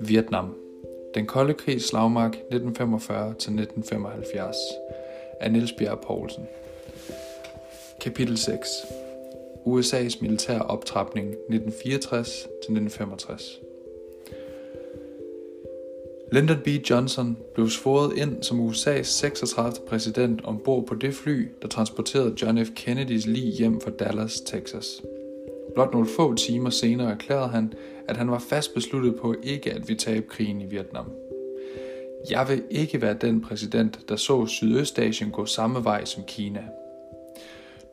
Vietnam. Den kolde krigs slagmark 1945-1975 af Niels Bjerg Poulsen. Kapitel 6. USA's militære optrapning 1964-1965. Lyndon B. Johnson blev svoret ind som USA's 36. præsident ombord på det fly, der transporterede John F. Kennedys lig hjem fra Dallas, Texas. Blot nogle få timer senere erklærede han, at han var fast besluttet på ikke at vi tabe krigen i Vietnam. Jeg vil ikke være den præsident, der så Sydøstasien gå samme vej som Kina.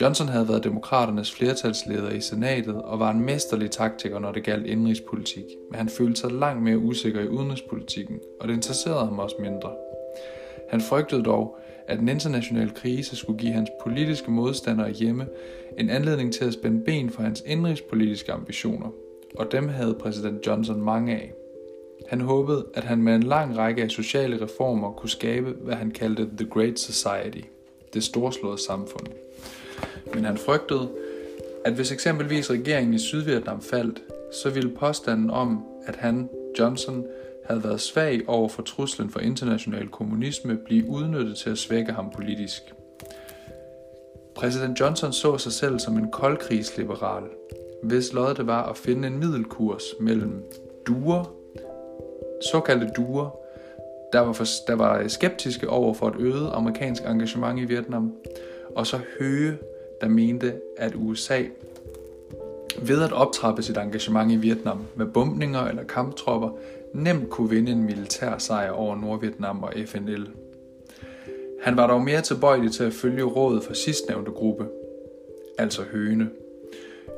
Johnson havde været demokraternes flertalsleder i senatet og var en mesterlig taktiker, når det galt indrigspolitik, men han følte sig langt mere usikker i udenrigspolitikken, og det interesserede ham også mindre. Han frygtede dog, at den internationale krise skulle give hans politiske modstandere hjemme en anledning til at spænde ben for hans indrigspolitiske ambitioner, og dem havde præsident Johnson mange af. Han håbede, at han med en lang række af sociale reformer kunne skabe, hvad han kaldte The Great Society, det storslåede samfund. Men han frygtede, at hvis eksempelvis regeringen i Sydvietnam faldt, så ville påstanden om, at han, Johnson, havde været svag over for truslen for international kommunisme, blive udnyttet til at svække ham politisk. Præsident Johnson så sig selv som en koldkrigsliberal, hvis lod det var at finde en middelkurs mellem duer, såkaldte duer, der var, for, der var skeptiske over for et øget amerikansk engagement i Vietnam, og så Høge, der mente, at USA ved at optrappe sit engagement i Vietnam med bombninger eller kamptropper, nemt kunne vinde en militær sejr over Nordvietnam og FNL. Han var dog mere tilbøjelig til at følge rådet for sidstnævnte gruppe, altså Høgene.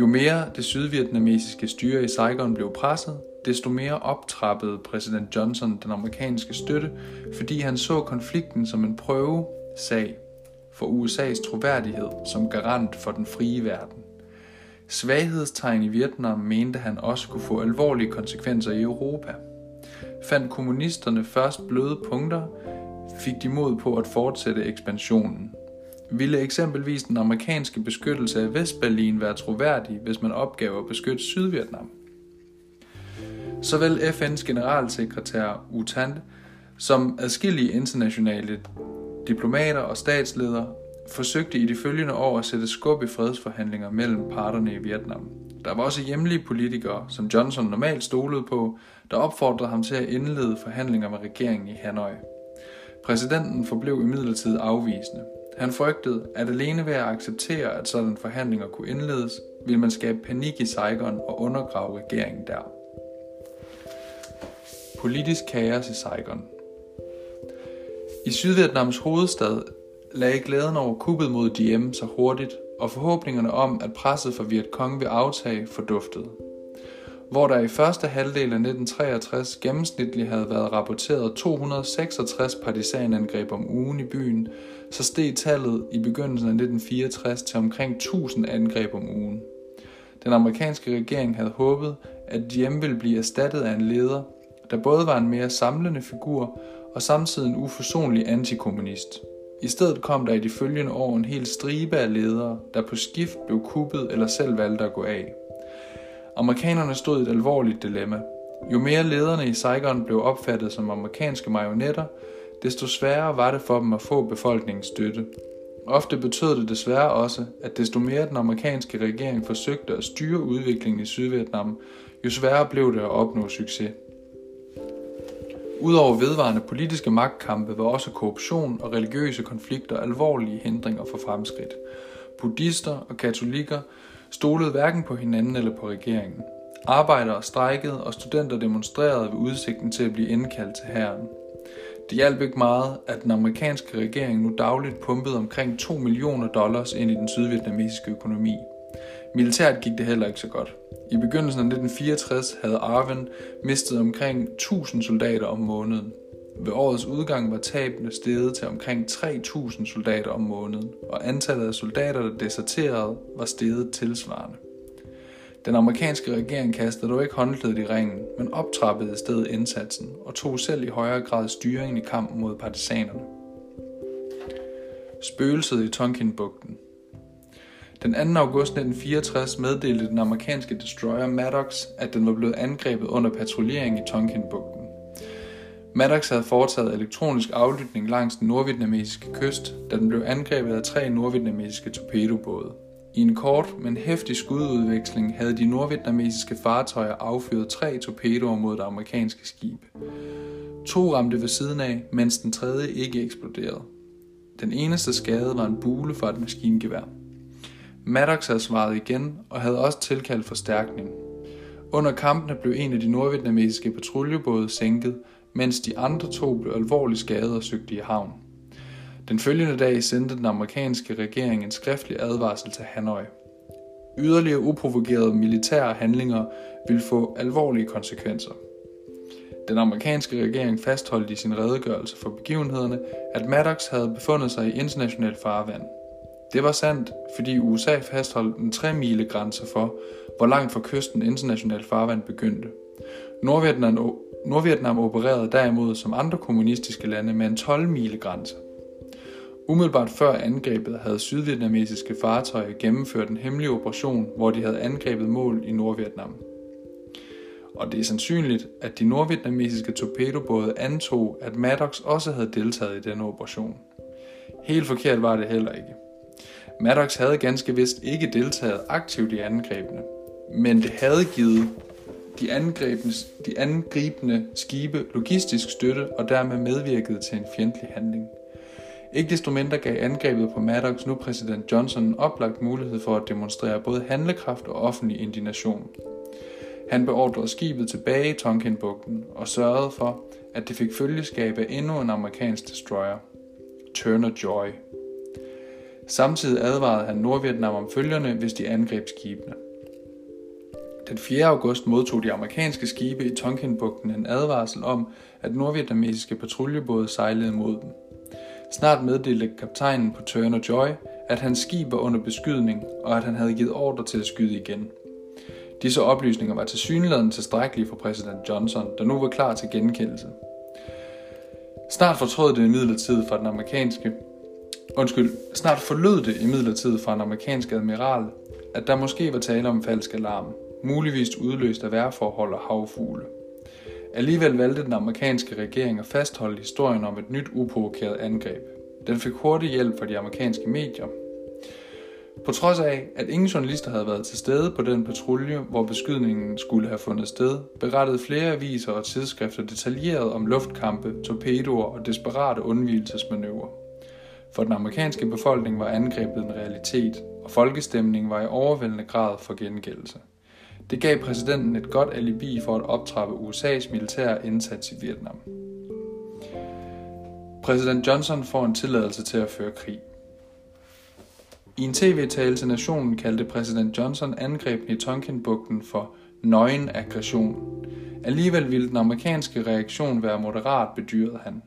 Jo mere det sydvietnamesiske styre i Saigon blev presset, desto mere optrappede præsident Johnson den amerikanske støtte, fordi han så konflikten som en prøvesag for USA's troværdighed som garant for den frie verden. Svaghedstegn i Vietnam mente han også kunne få alvorlige konsekvenser i Europa. Fandt kommunisterne først bløde punkter, fik de mod på at fortsætte ekspansionen. Ville eksempelvis den amerikanske beskyttelse af Vestberlin være troværdig, hvis man opgav at beskytte Sydvietnam? Såvel FN's generalsekretær U Thant som adskillige internationale diplomater og statsledere forsøgte i de følgende år at sætte skub i fredsforhandlinger mellem parterne i Vietnam. Der var også hjemlige politikere, som Johnson normalt stolede på, der opfordrede ham til at indlede forhandlinger med regeringen i Hanoi. Præsidenten forblev imidlertid afvisende. Han frygtede, at alene ved at acceptere, at sådan forhandlinger kunne indledes, ville man skabe panik i Saigon og undergrave regeringen der. Politisk kaos i Saigon i Sydvietnams hovedstad lagde glæden over kuppet mod Diem så hurtigt, og forhåbningerne om, at presset for Viet Cong vil aftage, forduftede. Hvor der i første halvdel af 1963 gennemsnitligt havde været rapporteret 266 partisanangreb om ugen i byen, så steg tallet i begyndelsen af 1964 til omkring 1000 angreb om ugen. Den amerikanske regering havde håbet, at Diem ville blive erstattet af en leder, der både var en mere samlende figur og samtidig en uforsonlig antikommunist. I stedet kom der i de følgende år en hel stribe af ledere, der på skift blev kuppet eller selv valgte at gå af. Amerikanerne stod i et alvorligt dilemma. Jo mere lederne i Saigon blev opfattet som amerikanske marionetter, desto sværere var det for dem at få befolkningens støtte. Ofte betød det desværre også, at desto mere den amerikanske regering forsøgte at styre udviklingen i Sydvietnam, jo sværere blev det at opnå succes. Udover vedvarende politiske magtkampe var også korruption og religiøse konflikter alvorlige hindringer for fremskridt. Buddhister og katolikker stolede hverken på hinanden eller på regeringen. Arbejdere strejkede, og studenter demonstrerede ved udsigten til at blive indkaldt til herren. Det hjalp ikke meget, at den amerikanske regering nu dagligt pumpede omkring 2 millioner dollars ind i den sydvietnamesiske økonomi. Militært gik det heller ikke så godt. I begyndelsen af 1964 havde Arven mistet omkring 1000 soldater om måneden. Ved årets udgang var tabene steget til omkring 3.000 soldater om måneden, og antallet af soldater, der deserterede, var steget tilsvarende. Den amerikanske regering kastede dog ikke håndklædet i ringen, men optrappede i stedet indsatsen og tog selv i højere grad styringen i kampen mod partisanerne. Spøgelset i Tonkinbugten den 2. august 1964 meddelte den amerikanske destroyer Maddox, at den var blevet angrebet under patruljering i Tonkinbugten. Maddox havde foretaget elektronisk aflytning langs den nordvietnamesiske kyst, da den blev angrebet af tre nordvietnamesiske torpedobåde. I en kort, men hæftig skududveksling havde de nordvietnamesiske fartøjer affyret tre torpedoer mod det amerikanske skib. To ramte ved siden af, mens den tredje ikke eksploderede. Den eneste skade var en bule fra et maskingevær. Maddox havde svaret igen og havde også tilkaldt forstærkning. Under kampene blev en af de nordvietnamesiske patruljebåde sænket, mens de andre to blev alvorligt skadet og søgte i havn. Den følgende dag sendte den amerikanske regering en skriftlig advarsel til Hanoi. Yderligere uprovokerede militære handlinger ville få alvorlige konsekvenser. Den amerikanske regering fastholdt i sin redegørelse for begivenhederne, at Maddox havde befundet sig i internationalt farvand. Det var sandt, fordi USA fastholdt en 3 mile grænse for, hvor langt fra kysten internationalt farvand begyndte. Nordvietnam, Nordvietnam opererede derimod som andre kommunistiske lande med en 12 mile grænse. Umiddelbart før angrebet havde sydvietnamesiske fartøjer gennemført en hemmelig operation, hvor de havde angrebet mål i Nordvietnam. Og det er sandsynligt, at de nordvietnamesiske torpedobåde antog, at Maddox også havde deltaget i denne operation. Helt forkert var det heller ikke. Maddox havde ganske vist ikke deltaget aktivt i angrebene, men det havde givet de angribende, de angribende skibe logistisk støtte og dermed medvirket til en fjendtlig handling. Ikke desto mindre gav angrebet på Maddox nu præsident Johnson en oplagt mulighed for at demonstrere både handlekraft og offentlig indignation. Han beordrede skibet tilbage i Tonkinbugten og sørgede for, at det fik følgeskab af endnu en amerikansk destroyer, Turner Joy. Samtidig advarede han Nordvietnam om følgerne, hvis de angreb skibene. Den 4. august modtog de amerikanske skibe i Tonkinbugten en advarsel om, at nordvietnamesiske patruljebåde sejlede mod dem. Snart meddelte kaptajnen på Turner Joy, at hans skib var under beskydning, og at han havde givet ordre til at skyde igen. Disse oplysninger var til synligheden tilstrækkelige for præsident Johnson, der nu var klar til genkendelse. Snart fortrød det imidlertid fra den amerikanske Undskyld, snart forlød det imidlertid fra en amerikansk admiral, at der måske var tale om falsk alarm, muligvis udløst af vejrforhold og havfugle. Alligevel valgte den amerikanske regering at fastholde historien om et nyt uprovokeret angreb. Den fik hurtig hjælp fra de amerikanske medier. På trods af, at ingen journalister havde været til stede på den patrulje, hvor beskydningen skulle have fundet sted, berettede flere aviser og tidsskrifter detaljeret om luftkampe, torpedoer og desperate undvigelsesmanøvrer. For den amerikanske befolkning var angrebet en realitet, og folkestemningen var i overvældende grad for gengældelse. Det gav præsidenten et godt alibi for at optrappe USA's militære indsats i Vietnam. Præsident Johnson får en tilladelse til at føre krig. I en tv-tale til nationen kaldte præsident Johnson angrebene i Tonkinbugten for nøgen aggression. Alligevel ville den amerikanske reaktion være moderat, bedyrede han.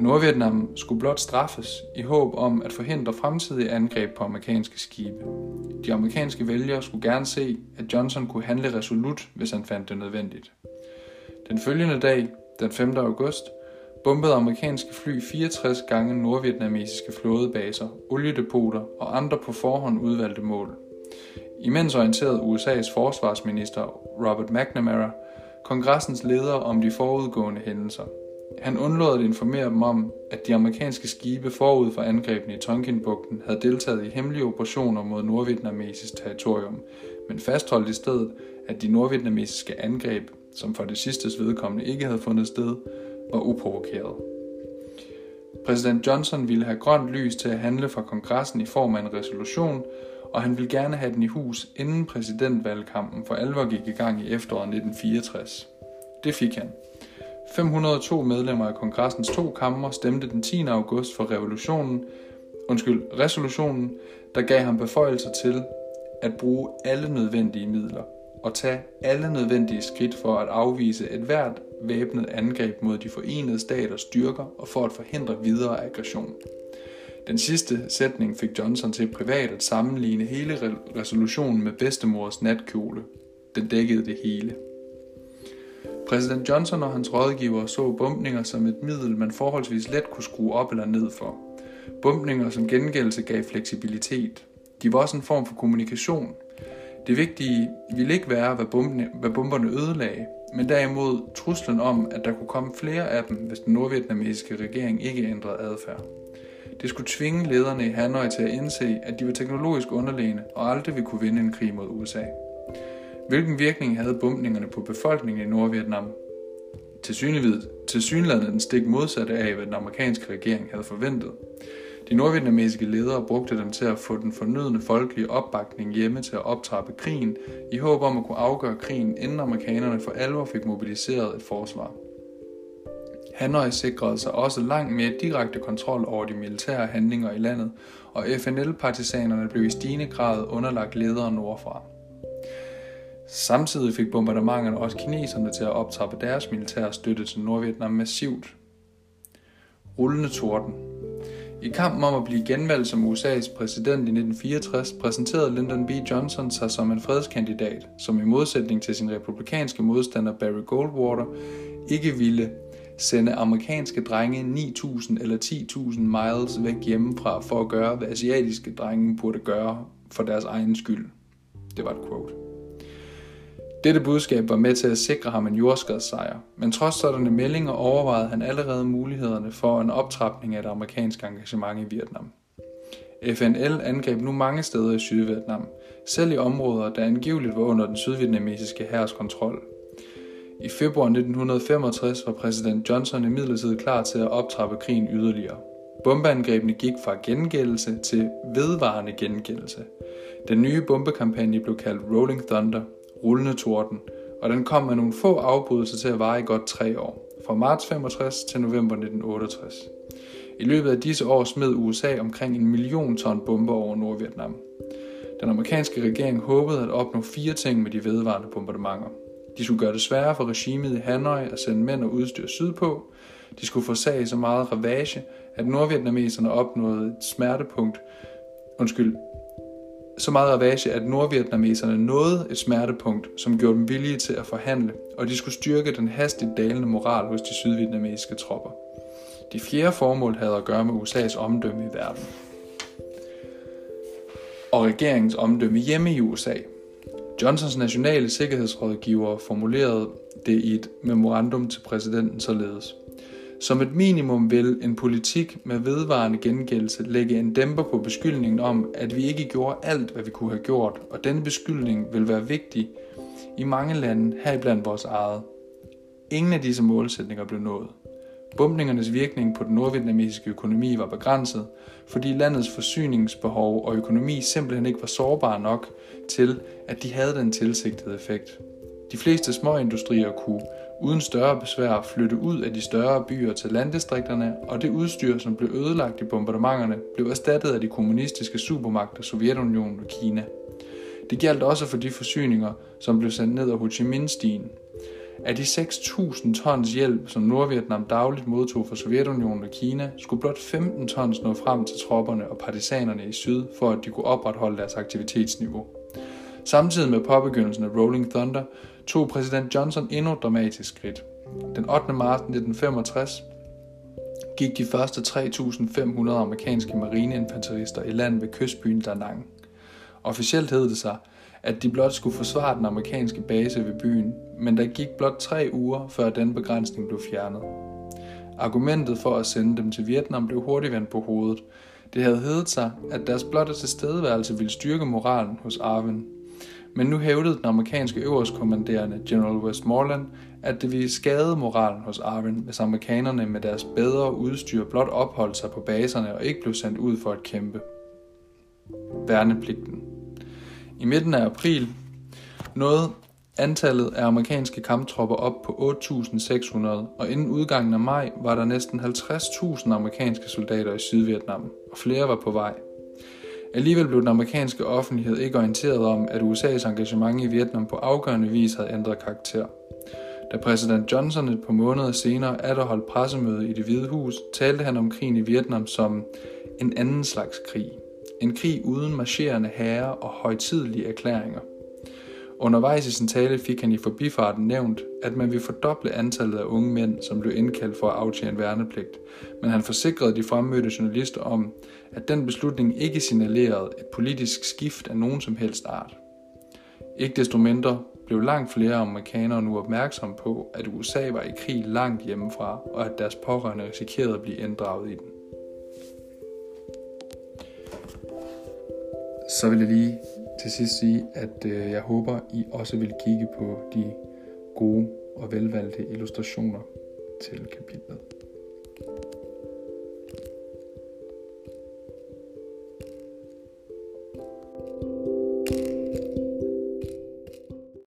Nordvietnam skulle blot straffes i håb om at forhindre fremtidige angreb på amerikanske skibe. De amerikanske vælgere skulle gerne se, at Johnson kunne handle resolut, hvis han fandt det nødvendigt. Den følgende dag, den 5. august, bombede amerikanske fly 64 gange nordvietnamesiske flådebaser, oliedepoter og andre på forhånd udvalgte mål. Imens orienterede USA's forsvarsminister Robert McNamara kongressens leder om de forudgående hændelser – han undlod at informere dem om, at de amerikanske skibe forud for angrebene i Tonkinbugten havde deltaget i hemmelige operationer mod nordvietnamesisk territorium, men fastholdt i stedet, at de nordvietnamesiske angreb, som for det sidste vedkommende ikke havde fundet sted, var uprovokeret. Præsident Johnson ville have grønt lys til at handle fra kongressen i form af en resolution, og han ville gerne have den i hus, inden præsidentvalgkampen for alvor gik i gang i efteråret 1964. Det fik han. 502 medlemmer af kongressens to kammer stemte den 10. august for revolutionen, undskyld, resolutionen, der gav ham beføjelser til at bruge alle nødvendige midler og tage alle nødvendige skridt for at afvise et hvert væbnet angreb mod de forenede staters styrker og for at forhindre videre aggression. Den sidste sætning fik Johnson til privat at sammenligne hele resolutionen med bedstemors natkjole. Den dækkede det hele. Præsident Johnson og hans rådgivere så bumpninger som et middel, man forholdsvis let kunne skrue op eller ned for. Bumpninger som gengældelse gav fleksibilitet. De var også en form for kommunikation. Det vigtige ville ikke være, hvad, bomberne, hvad bomberne ødelagde, men derimod truslen om, at der kunne komme flere af dem, hvis den nordvietnamesiske regering ikke ændrede adfærd. Det skulle tvinge lederne i Hanoi til at indse, at de var teknologisk underlegne og aldrig ville kunne vinde en krig mod USA. Hvilken virkning havde bombningerne på befolkningen i Nordvietnam? Til synligheden den stik modsatte af, hvad den amerikanske regering havde forventet. De nordvietnamesiske ledere brugte dem til at få den fornødne folkelige opbakning hjemme til at optrappe krigen, i håb om at kunne afgøre krigen, inden amerikanerne for alvor fik mobiliseret et forsvar. Hanoi sikrede sig også langt mere direkte kontrol over de militære handlinger i landet, og FNL-partisanerne blev i stigende grad underlagt ledere nordfra. Samtidig fik bombardementerne også kineserne til at optrappe deres militære støtte til Nordvietnam massivt. Rullende torden. I kampen om at blive genvalgt som USA's præsident i 1964 præsenterede Lyndon B. Johnson sig som en fredskandidat, som i modsætning til sin republikanske modstander Barry Goldwater ikke ville sende amerikanske drenge 9.000 eller 10.000 miles væk hjemmefra for at gøre, hvad asiatiske drenge burde gøre for deres egen skyld. Det var et quote. Dette budskab var med til at sikre ham en jordskadssejr, men trods sådanne meldinger overvejede han allerede mulighederne for en optrapning af det amerikanske engagement i Vietnam. FNL angreb nu mange steder i Sydvietnam, selv i områder, der angiveligt var under den sydvietnamesiske hærs kontrol. I februar 1965 var præsident Johnson imidlertid klar til at optrappe krigen yderligere. Bombeangrebene gik fra gengældelse til vedvarende gengældelse. Den nye bombekampagne blev kaldt Rolling Thunder – rullende torden, og den kom med nogle få afbrydelser til at vare i godt tre år, fra marts 65 til november 1968. I løbet af disse år smed USA omkring en million ton bomber over Nordvietnam. Den amerikanske regering håbede at opnå fire ting med de vedvarende bombardementer. De skulle gøre det sværere for regimet i Hanoi at sende mænd og udstyr sydpå. De skulle forsage så meget ravage, at nordvietnameserne opnåede et smertepunkt, undskyld, så meget ravage, at nordvietnameserne nåede et smertepunkt, som gjorde dem villige til at forhandle, og de skulle styrke den hastigt dalende moral hos de sydvietnamesiske tropper. De fjerde formål havde at gøre med USA's omdømme i verden. Og regeringens omdømme hjemme i USA. Johnsons nationale sikkerhedsrådgiver formulerede det i et memorandum til præsidenten således. Som et minimum vil en politik med vedvarende gengældelse lægge en dæmper på beskyldningen om, at vi ikke gjorde alt, hvad vi kunne have gjort, og denne beskyldning vil være vigtig i mange lande, heriblandt vores eget. Ingen af disse målsætninger blev nået. Bumpningernes virkning på den nordvietnamesiske økonomi var begrænset, fordi landets forsyningsbehov og økonomi simpelthen ikke var sårbare nok til, at de havde den tilsigtede effekt. De fleste småindustrier kunne uden større besvær flytte ud af de større byer til landdistrikterne, og det udstyr, som blev ødelagt i bombardementerne, blev erstattet af de kommunistiske supermagter Sovjetunionen og Kina. Det galt også for de forsyninger, som blev sendt ned af Ho Chi Minh-stien. Af de 6.000 tons hjælp, som Nordvietnam dagligt modtog fra Sovjetunionen og Kina, skulle blot 15 tons nå frem til tropperne og partisanerne i syd, for at de kunne opretholde deres aktivitetsniveau. Samtidig med påbegyndelsen af Rolling Thunder tog præsident Johnson endnu et dramatisk skridt. Den 8. marts 1965 gik de første 3.500 amerikanske marineinfanterister i land ved kystbyen Da Nang. Officielt hed det sig, at de blot skulle forsvare den amerikanske base ved byen, men der gik blot tre uger, før den begrænsning blev fjernet. Argumentet for at sende dem til Vietnam blev hurtigt vendt på hovedet. Det havde heddet sig, at deres blotte tilstedeværelse ville styrke moralen hos Arvin, men nu hævdede den amerikanske øverstkommanderende General Westmoreland, at det ville skade moralen hos Arvin, hvis amerikanerne med deres bedre udstyr blot opholdt sig på baserne og ikke blev sendt ud for at kæmpe. Værnepligten. I midten af april nåede antallet af amerikanske kamptropper op på 8.600, og inden udgangen af maj var der næsten 50.000 amerikanske soldater i Sydvietnam, og flere var på vej – Alligevel blev den amerikanske offentlighed ikke orienteret om, at USA's engagement i Vietnam på afgørende vis havde ændret karakter. Da præsident Johnson et par måneder senere atter holdt pressemøde i det hvide hus, talte han om krigen i Vietnam som en anden slags krig. En krig uden marcherende herrer og højtidelige erklæringer. Undervejs i sin tale fik han i forbifarten nævnt, at man ville fordoble antallet af unge mænd, som blev indkaldt for at aftjene værnepligt, men han forsikrede de fremmødte journalister om, at den beslutning ikke signalerede et politisk skift af nogen som helst art. Ikke desto mindre blev langt flere amerikanere nu opmærksomme på, at USA var i krig langt hjemmefra, og at deres pårørende risikerede at blive inddraget i den. Så vil jeg lige til sidst sige, at øh, jeg håber, I også vil kigge på de gode og velvalgte illustrationer til kapitlet.